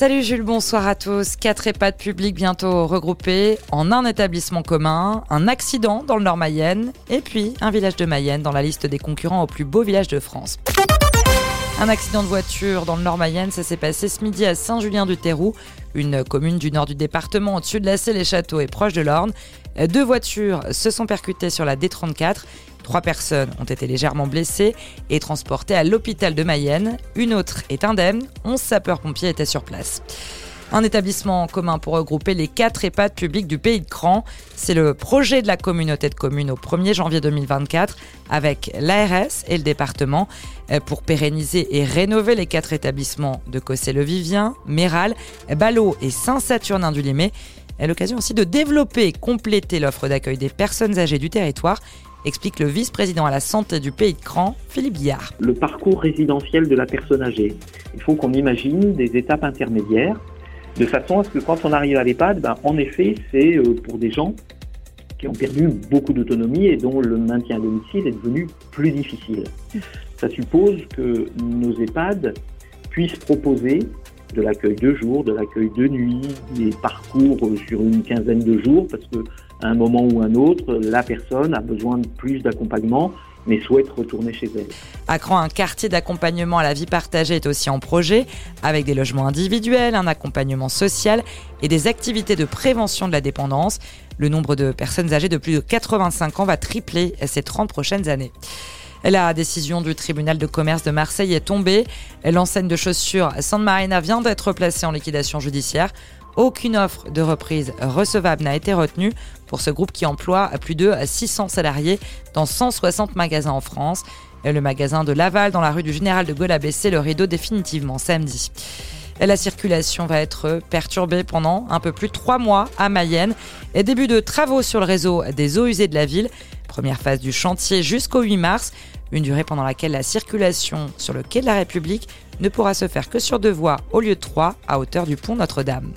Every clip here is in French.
Salut Jules, bonsoir à tous. Quatre EHPAD publics bientôt regroupés en un établissement commun, un accident dans le Nord Mayenne et puis un village de Mayenne dans la liste des concurrents au plus beau village de France. Un accident de voiture dans le Nord Mayenne, ça s'est passé ce midi à Saint-Julien-du-Terroux, une commune du nord du département au-dessus de la les Châteaux et proche de l'Orne. Deux voitures se sont percutées sur la D34. Trois personnes ont été légèrement blessées et transportées à l'hôpital de Mayenne. Une autre est indemne. 11 sapeurs-pompiers étaient sur place un établissement commun pour regrouper les quatre EHPAD publics du pays de Cran. C'est le projet de la communauté de communes au 1er janvier 2024 avec l'ARS et le département euh, pour pérenniser et rénover les quatre établissements de Cossé-le-Vivien, Méral, Ballot et Saint-Saturnin du Limay. L'occasion aussi de développer et compléter l'offre d'accueil des personnes âgées du territoire explique le vice-président à la santé du Pays de Cran, Philippe Guillard. Le parcours résidentiel de la personne âgée. Il faut qu'on imagine des étapes intermédiaires de façon à ce que quand on arrive à l'EHPAD, ben, en effet, c'est euh, pour des gens qui ont perdu beaucoup d'autonomie et dont le maintien à domicile est devenu plus difficile. Ça suppose que nos EHPAD puissent proposer de l'accueil de jour, de l'accueil de nuit, des parcours sur une quinzaine de jours, parce que à un moment ou un autre, la personne a besoin de plus d'accompagnement mais souhaite retourner chez elle. À Cran, un quartier d'accompagnement à la vie partagée est aussi en projet, avec des logements individuels, un accompagnement social et des activités de prévention de la dépendance. Le nombre de personnes âgées de plus de 85 ans va tripler ces 30 prochaines années. La décision du tribunal de commerce de Marseille est tombée. L'enseigne de chaussures San Marina vient d'être placée en liquidation judiciaire. Aucune offre de reprise recevable n'a été retenue pour ce groupe qui emploie plus de 600 salariés dans 160 magasins en France. Le magasin de Laval dans la rue du Général de Gaulle a baissé le rideau définitivement samedi. La circulation va être perturbée pendant un peu plus de trois mois à Mayenne. Et début de travaux sur le réseau des eaux usées de la ville. Première phase du chantier jusqu'au 8 mars. Une durée pendant laquelle la circulation sur le quai de la République ne pourra se faire que sur deux voies au lieu de trois à hauteur du pont Notre-Dame.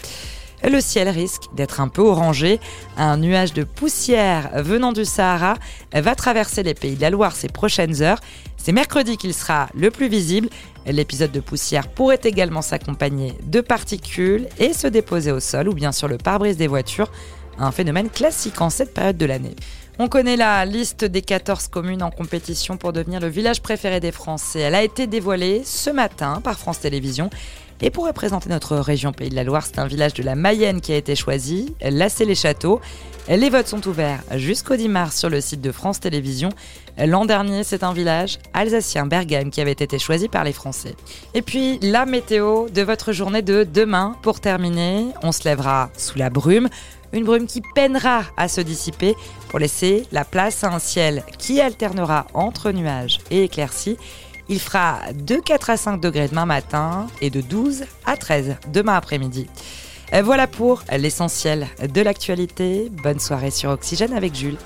Le ciel risque d'être un peu orangé. Un nuage de poussière venant du Sahara va traverser les pays de la Loire ces prochaines heures. C'est mercredi qu'il sera le plus visible. L'épisode de poussière pourrait également s'accompagner de particules et se déposer au sol ou bien sur le pare-brise des voitures, un phénomène classique en cette période de l'année. On connaît la liste des 14 communes en compétition pour devenir le village préféré des Français. Elle a été dévoilée ce matin par France Télévisions. Et pour représenter notre région Pays de la Loire, c'est un village de la Mayenne qui a été choisi, Lassé-les-Châteaux. Les votes sont ouverts jusqu'au 10 mars sur le site de France Télévisions. L'an dernier, c'est un village alsacien, Bergheim, qui avait été choisi par les Français. Et puis, la météo de votre journée de demain. Pour terminer, on se lèvera sous la brume. Une brume qui peinera à se dissiper pour laisser la place à un ciel qui alternera entre nuages et éclaircies. Il fera de 4 à 5 degrés demain matin et de 12 à 13 demain après-midi. Voilà pour l'essentiel de l'actualité. Bonne soirée sur Oxygène avec Jules.